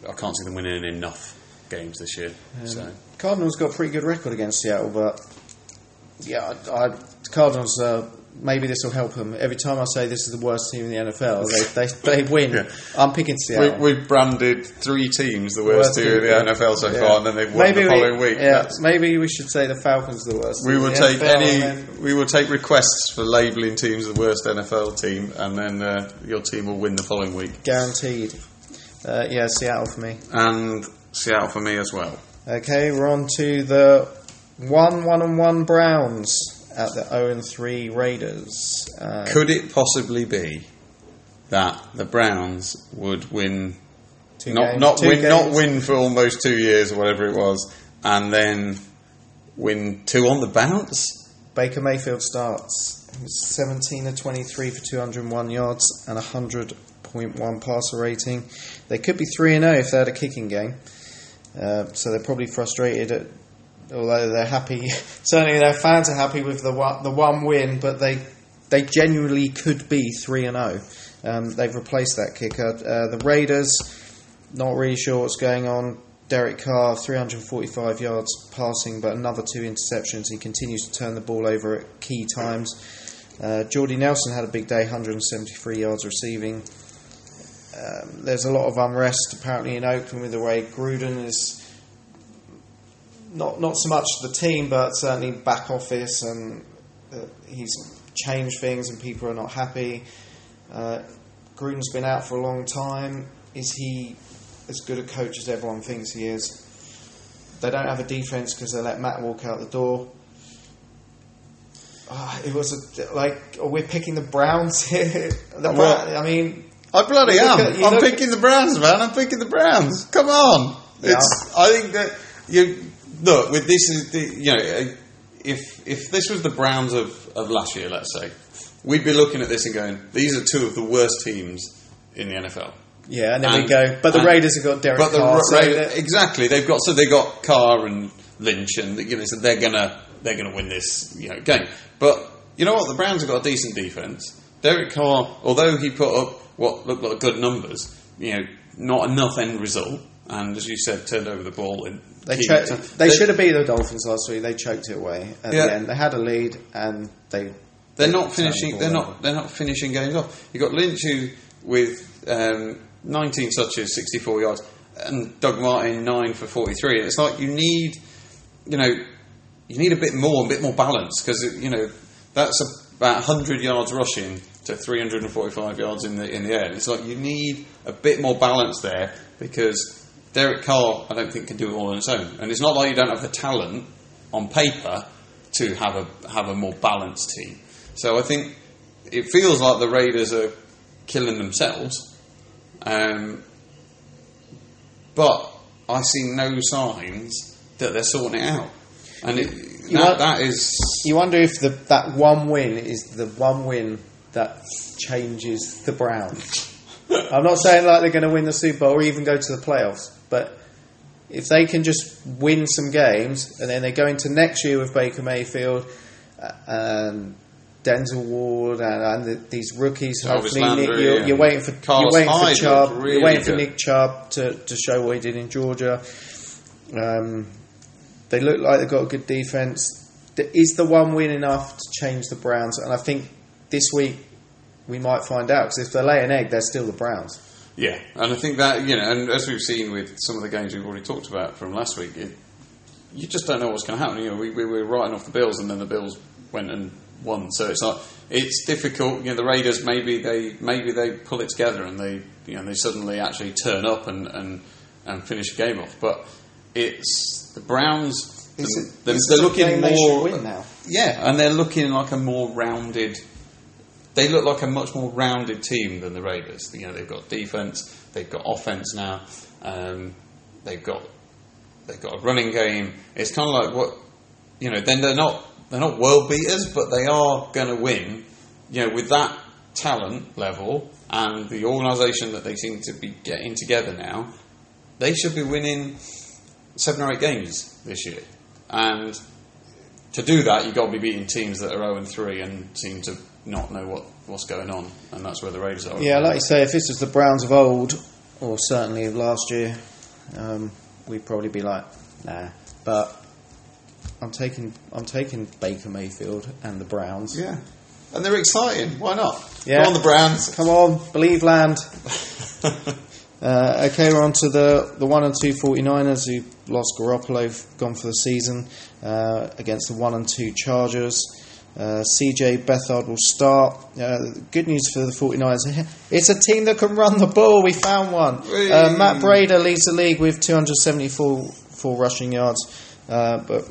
I can't see them winning enough games this year. so Cardinals got a pretty good record against Seattle, but yeah, I, I, Cardinals. Uh, maybe this will help them. Every time I say this is the worst team in the NFL, they (laughs) they, they win. Yeah. I'm picking Seattle. we've branded three teams the worst, Worst two in the team, NFL so yeah. far, and then they've won maybe the following we, week. Yeah, That's- maybe we should say the Falcons are the worst. we will take NFL, any. then- We will take requests for labelling teams the worst NFL team, and then uh, your team will win the following week. Guaranteed. Uh, yeah, Seattle for me. And Seattle for me as well. Okay, we're on to the one one and one Browns at the zero and three Raiders. Uh, Could it possibly be that the Browns would win two not games- not win not win for almost two years or whatever it was, and then win two on the bounce? Baker Mayfield starts. He was 17 of 23 for 201 yards and 100.1 passer rating. They could be 3 and 0 if they had a kicking game. Uh, so they're probably frustrated at, although they're happy. (laughs) Certainly their fans are happy with the one, the one win, but they they genuinely could be 3 and 0. Um, they've replaced that kicker. Uh, the Raiders, not really sure what's going on. Derek Carr, 345 yards passing, but another two interceptions. He continues to turn the ball over at key times. Uh, Jordy Nelson had a big day, 173 yards receiving. Um, there's a lot of unrest apparently in Oakland with the way Gruden is not not so much the team, but certainly back office, and uh, he's changed things, and people are not happy. Uh, Gruden's been out for a long time. Is he as good a coach as everyone thinks he is? They don't have a defense because they let Mack walk out the door. Ah, it was a, like oh, we're picking the Browns (laughs) here. the Bra- I mean, I bloody am. at- I'm look- picking the Browns, man. I'm picking the Browns. Come on. Yeah. It's. I think that you look with this is the you know uh, if if this was the Browns of of last year, let's say, we'd be looking at this and going, these are two of the worst teams in the NFL. yeah, and then we go. But the and- Raiders have got Derek But the Carr. Ra- so Ra- exactly, they've got so they got Carr and Lynch, and you know, so they're gonna they're gonna win this you know game. But you know what? The Browns have got a decent defense. Derek Carr, although he put up what looked like good numbers, you know, not enough end result, and as you said, turned over the ball in. They, cho- times. they should have beat the Dolphins last week. They choked it away at Yeah. the end. They had a lead and they. They're not finishing. the They're ball not. They're not finishing games off. You have got Lynch who with um, 19 touches, 64 yards, and Doug Martin nine for 43. And it's like you need, you know, you need a bit more, a bit more balance because you know that's about 100 yards rushing to 345 yards in the in the air. It's like you need a bit more balance there because Derek Carr, I don't think, can do it all on its own. And it's not like you don't have the talent on paper to have a have a more balanced team. So I think it feels like the Raiders are killing themselves. Um, but I see no signs that they're sorting it out. And it, that, that is You wonder if the, that one win is the one win that changes the Browns. I'm not saying like they're going to win the Super Bowl or even go to the playoffs, but if they can just win some games and then they go into next year with Baker Mayfield uh, and Denzel Ward and, and the, these rookies, Jarvis hopefully Nick, you're, you're waiting for Carlos you're waiting for Chubb, really you're waiting for. Nick Chubb to, to show what he did in Georgia. Um, they look like they've got a good defense. Is the one win enough to change the Browns? And I think this week we might find out because if they lay an egg, they're still the Browns. Yeah, and I think that you know, and as we've seen with some of the games we've already talked about from last week, it, you just don't know what's going to happen. You know, we, we were writing off the Bills, and then the Bills went and won. So it's like it's difficult. You know, the Raiders maybe they maybe they pull it together and they you know they suddenly actually turn up and and, and finish a game off. But it's the Browns. they're, they're looking more win now. yeah, and they're looking like a more rounded. They look like a much more rounded team than the Raiders. You know, they've got defense, they've got offense now, um, they've got they've got a running game. It's kind of like what you know. Then they're not they're not world beaters, but they are going to win. You know, with that talent level and the organisation that they seem to be getting together now, they should be winning seven or eight games this year. And to do that, you've got to be beating teams that are 0 and 3 and seem to not know what, what's going on. And that's where the Raiders are. Yeah, like you say, if this was the Browns of old, or certainly of last year, um, we'd probably be like, nah. But I'm taking I'm taking Baker Mayfield and the Browns. Yeah. And they're exciting. Why not? Yeah. Go on the Browns. Come on, believe land. (laughs) Uh, okay, we're on to the, the 1 and 2 49ers who lost Garoppolo, gone for the season, uh, against the 1 and 2 Chargers. Uh, CJ Beathard will start. Uh, good news for the 49ers. (laughs) It's a team that can run the ball. We found one. Uh, Matt Breida leads the league with 274 four rushing yards. Uh, but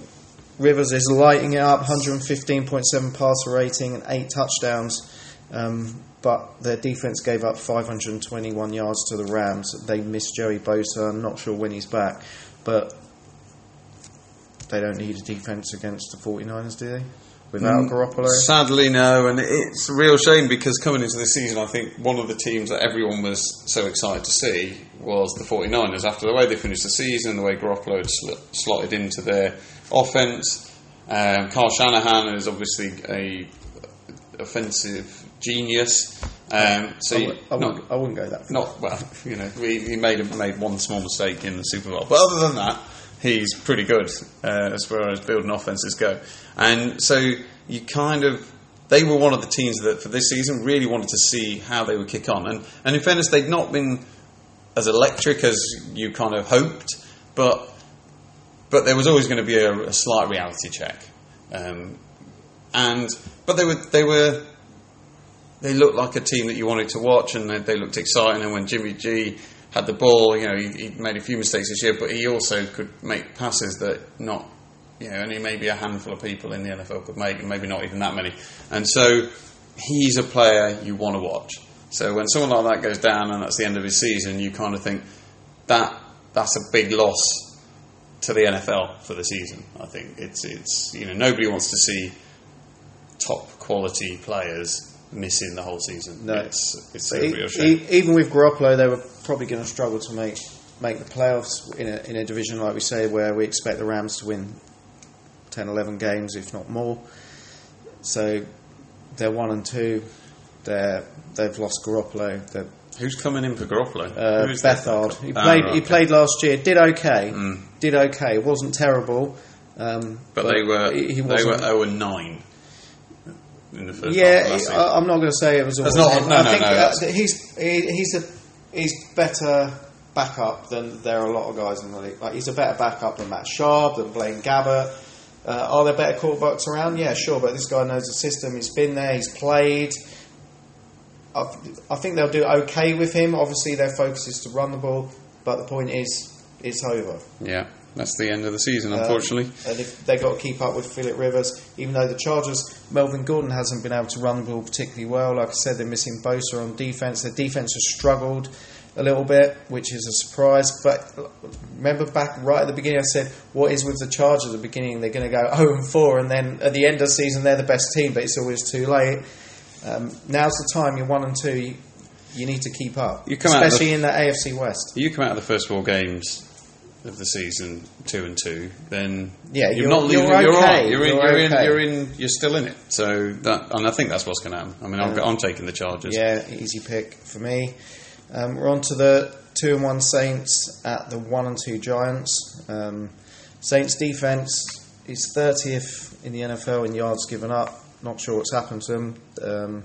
Rivers is lighting it up 115.7 passer rating and 8 touchdowns. Um, but their defense gave up 521 yards to the Rams. They missed Joey Bosa. I'm not sure when he's back, but they don't need a defense against the 49ers, do they? Without Mm, Garoppolo? Sadly, no, and it's a real shame because coming into the season, I think one of the teams that everyone was so excited to see was the 49ers. After the way they finished the season, the way Garoppolo had sl- slotted into their offense, um, Kyle Shanahan is obviously a offensive genius. Um, so I, would, I, not- wouldn't, I wouldn't go that far. not well, (laughs) you know, he, he made made one small mistake in the Super Bowl, but other than that, he's pretty good uh, as far as building offenses go. And so you kind of they were one of the teams that for this season really wanted to see how they would kick on. And and in fairness, they'd not been as electric as you kind of hoped, but but there was always going to be a, a slight reality check. Um, and but they were they were they looked like a team that you wanted to watch, and they, they looked exciting. And when Jimmy G had the ball, you know, he, he made a few mistakes this year, but he also could make passes that not, you know, only maybe a handful of people in the NFL could make, and maybe not even that many. And so he's a player you want to watch. So when someone like that goes down, and that's the end of his season, you kind of think that that's a big loss to the NFL for the season. I think it's it's you know nobody wants to see top quality players missing the whole season. No. it's it's a real shame. e- even with Garoppolo, they were probably going to struggle to make make the playoffs in a, in a division like we say, where we expect the Rams to win 10, 11 games, if not more. So they're one and two. They're they've lost Garoppolo. They're, Who's coming in for Garoppolo? uh, Beathard. He Ah, played. right, He okay. played last year. Did okay. Mm. Did okay. wasn't terrible. Um, but, they were he, he they were zero and nine in the first Yeah, season. I, I'm not going to say it was all. That's not- him. no, I no, think no, uh, he's he, he's a he's better backup than there are a lot of guys in the league. Like he's a better backup than Matt Schaub, than Blaine Gabbert. Uh, are there better quarterbacks around? Yeah, sure, but this guy knows the system. He's been there. He's played. I, I think they'll do okay with him. Obviously, their focus is to run the ball, but the point is, it's over. Yeah, that's the end of the season, Um, unfortunately. and if they got to keep up with Philip Rivers, even though the Chargers, Melvin Gordon hasn't been able to run the ball particularly well. Like I said, they're missing Bosa on defense. Their defense has struggled a little bit, which is a surprise. But remember back right at the beginning, I said, "What is with the Chargers?" At the beginning, they're going to go (laughs) zero and four, and then at the end of the season, they're the best team. But it's always too late. Um, now's the time. You're one and two. You, you need to keep up, You come out especially the- in the AFC West. You come out of the first four games of the season two and two, then Yeah, you're, you're- not you're losing. You're, okay. You're, in, You're you're, in, you're in. You're still in it. So that, and I think that's what's going to happen. I mean, I'm, I'm taking the Chargers. Yeah, easy pick for me. Um, we're on to the two and one Saints at the one and two Giants. Um, Saints defense is thirtieth in the NFL in yards given up. Not sure what's happened to them. Um,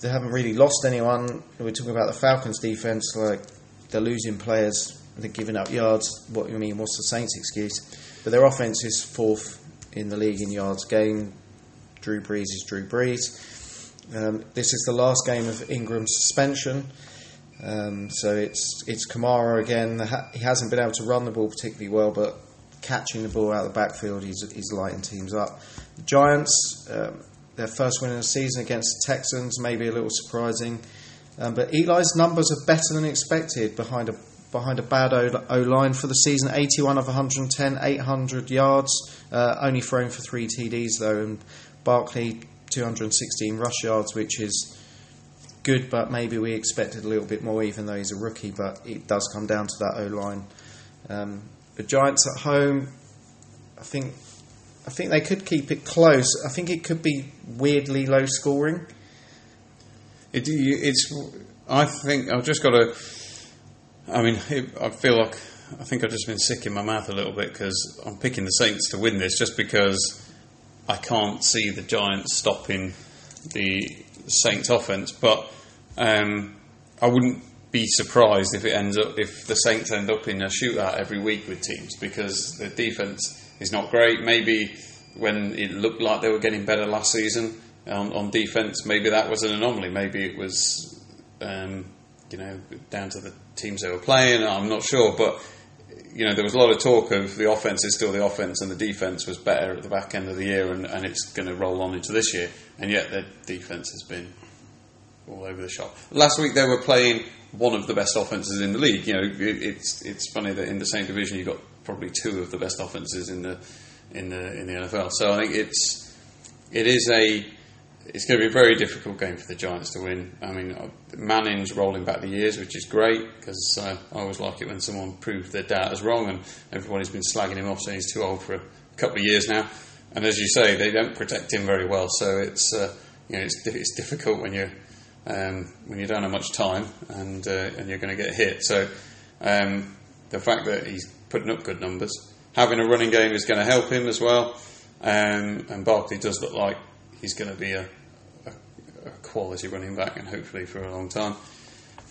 they haven't really lost anyone. We're talking about the Falcons defense, like they're losing players, they're giving up yards. What I mean, what's the Saints' excuse? But their offense is fourth in the league in yards gained. Drew Brees is Drew Brees. Um, this is the last game of Ingram's suspension, um, so it's it's Kamara again. He hasn't been able to run the ball particularly well, but catching the ball out of the backfield, he's, he's lighting teams up. The Giants, um, their first win in the season against the Texans, maybe a little surprising, um, but Eli's numbers are better than expected behind a behind a bad O line for the season. 81 of 110, 800 yards, uh, only thrown for three TDs though, and Barkley 216 rush yards, which is good, but maybe we expected a little bit more, even though he's a rookie. But it does come down to that O line. Um, the Giants at home, I think, I think they could keep it close. I think it could be weirdly low scoring. It, it's. I think I've just got to. I mean, I feel like I think I've just been sick in my mouth a little bit because I'm picking the Saints to win this just because I can't see the Giants stopping the Saints offense. But um, I wouldn't be surprised if it ends up if the Saints end up in a shootout every week with teams because the defense is not great. Maybe when it looked like they were getting better last season on, on defense, maybe that was an anomaly. Maybe it was. Um, you know, down to the teams they were playing. I'm not sure, but you know, there was a lot of talk of the offense is still the offense, and the defense was better at the back end of the year, and, and it's going to roll on into this year. And yet, their defense has been all over the shop. Last week, they were playing one of the best offenses in the league. You know, it, it's it's funny that in the same division, you have got probably two of the best offenses in the in the in the NFL. So I think it's it is a it's going to be a very difficult game for the Giants to win. I mean, uh, Manning's rolling back the years, which is great because uh, I always like it when someone proves their doubters wrong, and everybody's been slagging him off saying he's too old for a couple of years now. And as you say, they don't protect him very well, so it's uh, you know it's, it's difficult when you um, when you don't have much time and uh, and you're going to get hit. So um, the fact that he's putting up good numbers, having a running game is going to help him as well. Um, and Barkley does look like he's going to be a, a, a quality running back, and hopefully for a long time.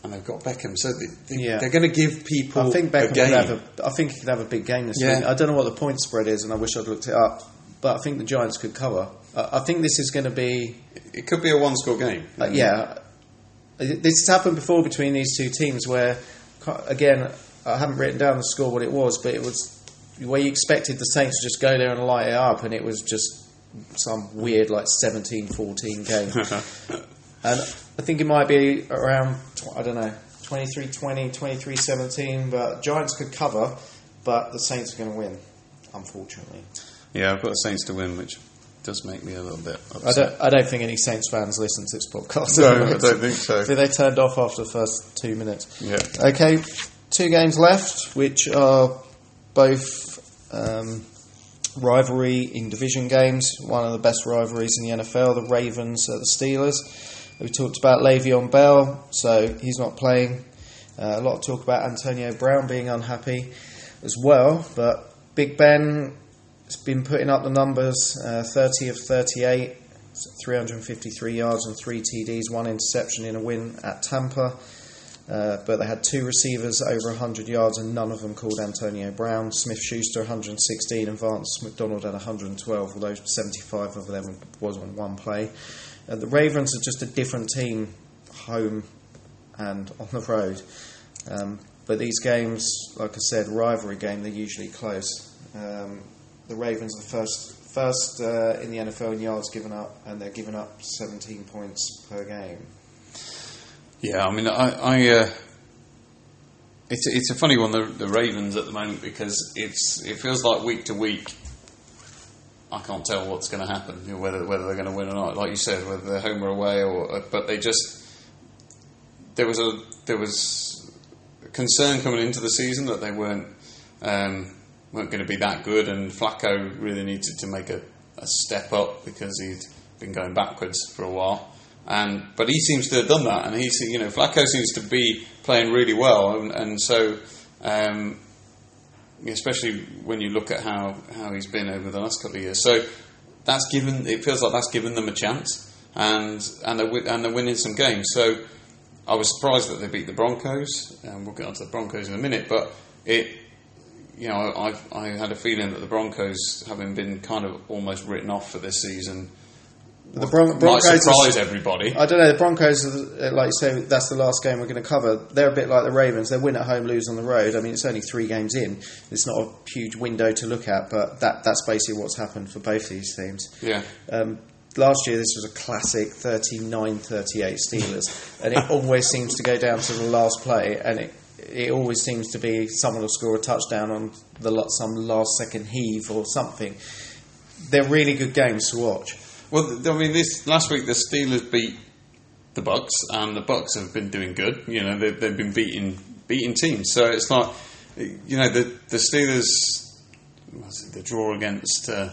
And they've got Beckham, so they, they, Yeah. they're going to give people I think Beckham could game. have a. I think he could have a big game this Yeah. week. I don't know what the point spread is, and I wish I'd looked it up. But I think the Giants could cover. I I think this is going to be it could be a one-score game. Uh, yeah, this has happened before between these two teams where, again, I haven't written down the score what it was, but it was where you expected the Saints to just go there and light it up, and it was just some weird like 17-14 game. (laughs) and I think it might be around I don't know 23-20, 23-17, but Giants could cover, but the Saints are going to win, unfortunately. Yeah, I've got the Saints to win, which does make me a little bit I don't, I don't think any Saints fans listen to this podcast. No, I don't think so. (laughs) So they turned off after the first two minutes. Yeah. Okay, two games left, which are both um, rivalry in division games. One of the best rivalries in the NFL, the Ravens at the Steelers. We talked about Le'Veon Bell, so he's not playing. Uh, a lot of talk about Antonio Brown being unhappy as well, but Big Ben has been putting up the numbers uh, 30 of 38, 353 yards and three TDs, one interception in a win at Tampa. Uh, but they had two receivers over 100 yards and none of them called Antonio Brown. Smith Schuster 116 and Vance McDonald at 112, although 75 of them was on one play. Uh, the Ravens are just a different team, home and (laughs) on the road. Um, but these games, like I said, rivalry game, they're usually close. Um, the Ravens are the first first uh, in the NFL in yards given up, and they're giving up 17 points per game. Yeah, I mean, I, I uh, it's it's a funny one, the, the Ravens at the moment, because it's it feels like week to week. I can't tell what's going to happen, you know, whether whether they're going to win or not. Like you said, whether they're home or away, or uh, but they just there was a there was concern coming into the season that they weren't um, weren't going to be that good, and Flacco really needed to make a, a step up because he'd been going backwards for a while. And but he seems to have done that, and he's you know Flacco seems to be playing really well, and, and so um, especially when you look at how, how he's been over the last couple of years. So that's given it feels like that's given them a chance, and and they're, and they're winning some games. So I was surprised that they beat the Broncos, and we'll get onto the Broncos in a minute. But it you know I I had a feeling that the Broncos, having been kind of almost written off for this season The Bron- might Broncos. surprise Are, everybody. I don't know. The Broncos, are, like you say, that's the last game we're going to cover. They're a bit like the Ravens. They win at home, lose on the road. I mean, it's only three games in. It's not a huge window to look at, but that that's basically what's happened for both these teams. Yeah, Um, last year, this was a classic 39-38 Steelers, and it always seems to go down to the last play, and it it always seems to be someone will score a touchdown on the some last second heave or something. They're really good games to watch. Well, I mean, this last week the Steelers beat the Bucs, and the Bucs have been doing good. You know, they've, they've been beating beating teams. So it's like, you know, the the Steelers, it the draw against uh,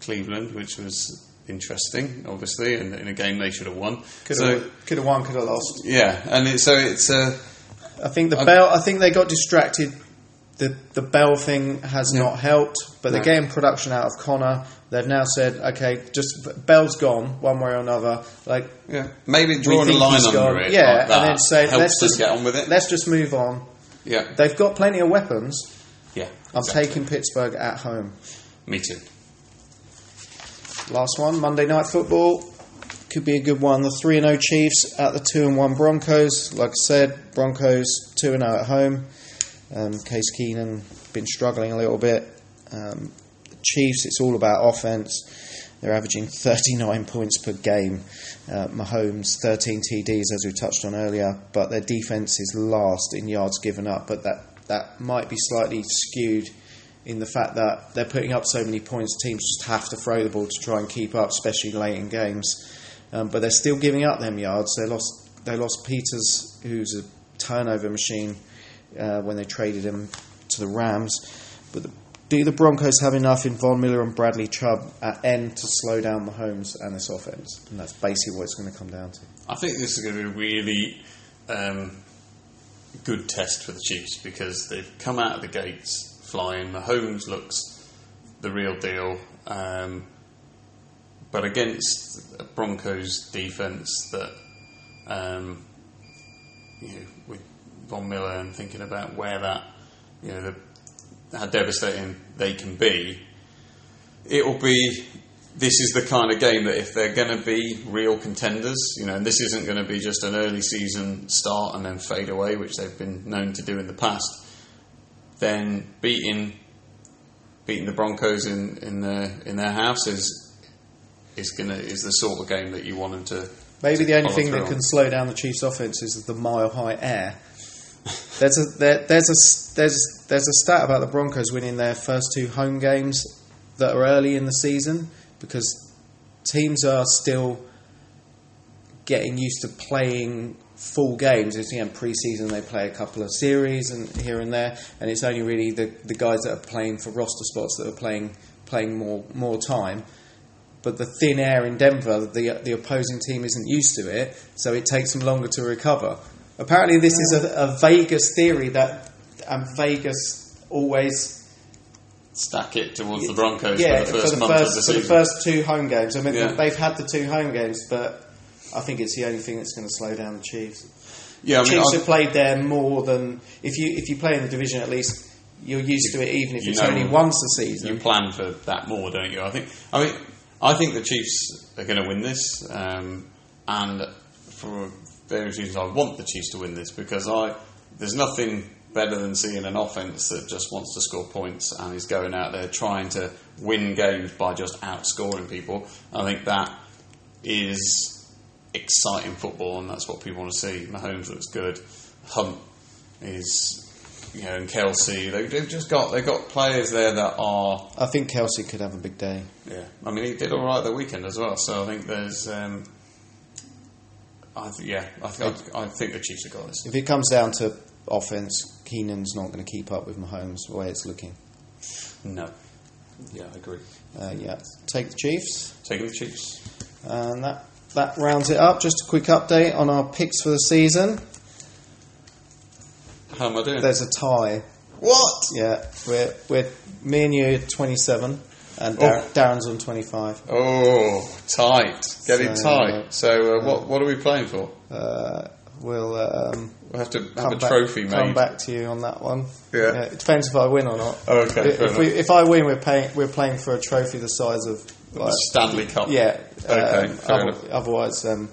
Cleveland, which was interesting, obviously, and in a game they should have won. Could so have could have won, could have lost. yeah, and it, so it's uh, I think the I- bell. I think they got distracted. The the bell thing has not helped, but they're No. getting production out of Connor. They've now said, okay, just Bell's gone one way or another. Like yeah maybe drawing a line under gone. it, yeah, like and then say helps let's just get on with it. Let's just move on. Yeah, They've got plenty of weapons. yeah. I'm exactly. taking Pittsburgh at home. me too. Last one, Monday Night Football. Could be a good one. The 3 and 0 Chiefs at the 2 and 1 Broncos. Like I said, Broncos 2 and 0 at home. Um, Case Keenum been struggling a little bit. Um, Chiefs, it's all about offense. They're averaging (laughs) 39 points per game. Uh, Mahomes 13 TDs, as we touched on earlier, but their defense is last in yards given up. But that that might be slightly skewed in the fact that they're putting up so many points, teams just have to throw the ball to try and keep up, especially late in games. Um, but they're still giving up them yards. They lost they lost Peters, who's a turnover machine, uh, when they traded him to the Rams. But the, do the Broncos have enough in Von Miller and Bradley Chubb at end to slow down Mahomes and this offense? And that's basically what it's going to come down to. I think this is going to be a really um, good test for the Chiefs because they've come out of the gates flying. Mahomes looks the real deal, um, but against Broncos defense that um, you know Von Miller and thinking about where that you know the, how devastating they can be, it will be this is the kind of game that if they're going to be real contenders, you know, and this isn't going to be just an early season start and then fade away, which they've been known to do in the past, then beating beating the Broncos in in their in their house is is gonna is the sort of game that you want them to. Maybe to the only thing that on. can slow down the Chiefs' offense is the mile high air. There's a there, there's a there's there's a stat about the Broncos winning their first two home games that are early in the season because teams are still getting used to playing full games. It's again pre-season they play a couple of series and here and there, and it's only really the, the guys that are playing for roster spots that are playing playing more more time but the thin air in Denver, the the opposing team isn't used to it, so it takes them longer to recover. Apparently, this is a, a Vegas theory that and Vegas always stack it towards the Broncos yeah for the first month first, of the season. for the first two home games. I mean, Yeah. they've had the two home games, but I think it's the only thing that's going to slow down the Chiefs. Yeah, I mean, Chiefs I- have played there more than if you if you play in the division. At least you're used to it, even if it's know- only once a season. you plan for that more, don't you? I think. I mean, I think the Chiefs are going to win this, um, and for various reasons, I want the Chiefs to win this because I there's nothing better than seeing an offense that just wants to score points and is going out there trying to win games by just outscoring people. I think that is exciting football, and that's what people want to see. Mahomes looks good. Hunt is. You know, and Kelce, they, they've just got they've got players there that are I think Kelce could have a big day. yeah, I mean he did all right the weekend as well. So I think there's, um, I th- yeah, I, th- I, think the Chiefs have got this. If it comes down to offense, Keenum's not going to keep up with Mahomes the way it's looking. No, yeah, I agree. Uh, yeah, take the Chiefs, Take the Chiefs. and that that rounds it up. Just a quick update on our picks for the season. How am I doing? There's a tie. what? Yeah, we're we're me and you 27, and Dar- Oh. Darren's on 25. Oh, tight, getting So, tight. So uh, what what are we playing for? Uh, we'll um, We'll have to have a back, trophy Come back to you on that one. Yeah. it depends if I win or not. Oh, okay, If, if we if I win, we're paying we're playing for a trophy the size of like, Stanley Cup. yeah. Okay, um, fair other- enough. Otherwise, um,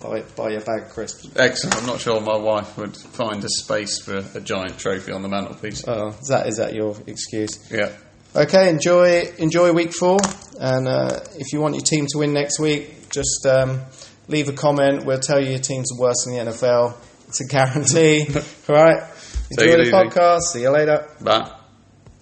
buy buy your bag crisps. Excellent. I'm not sure my wife would find a space for a giant trophy on the mantelpiece. Oh, is that is that your excuse? Yeah. Okay, enjoy enjoy week four, and uh, if you want your team to win next week, just um, leave a comment. We'll tell you your teams worse than the NFL. It's a guarantee. (laughs) All right. Enjoy the easy. podcast. See you later. Bye.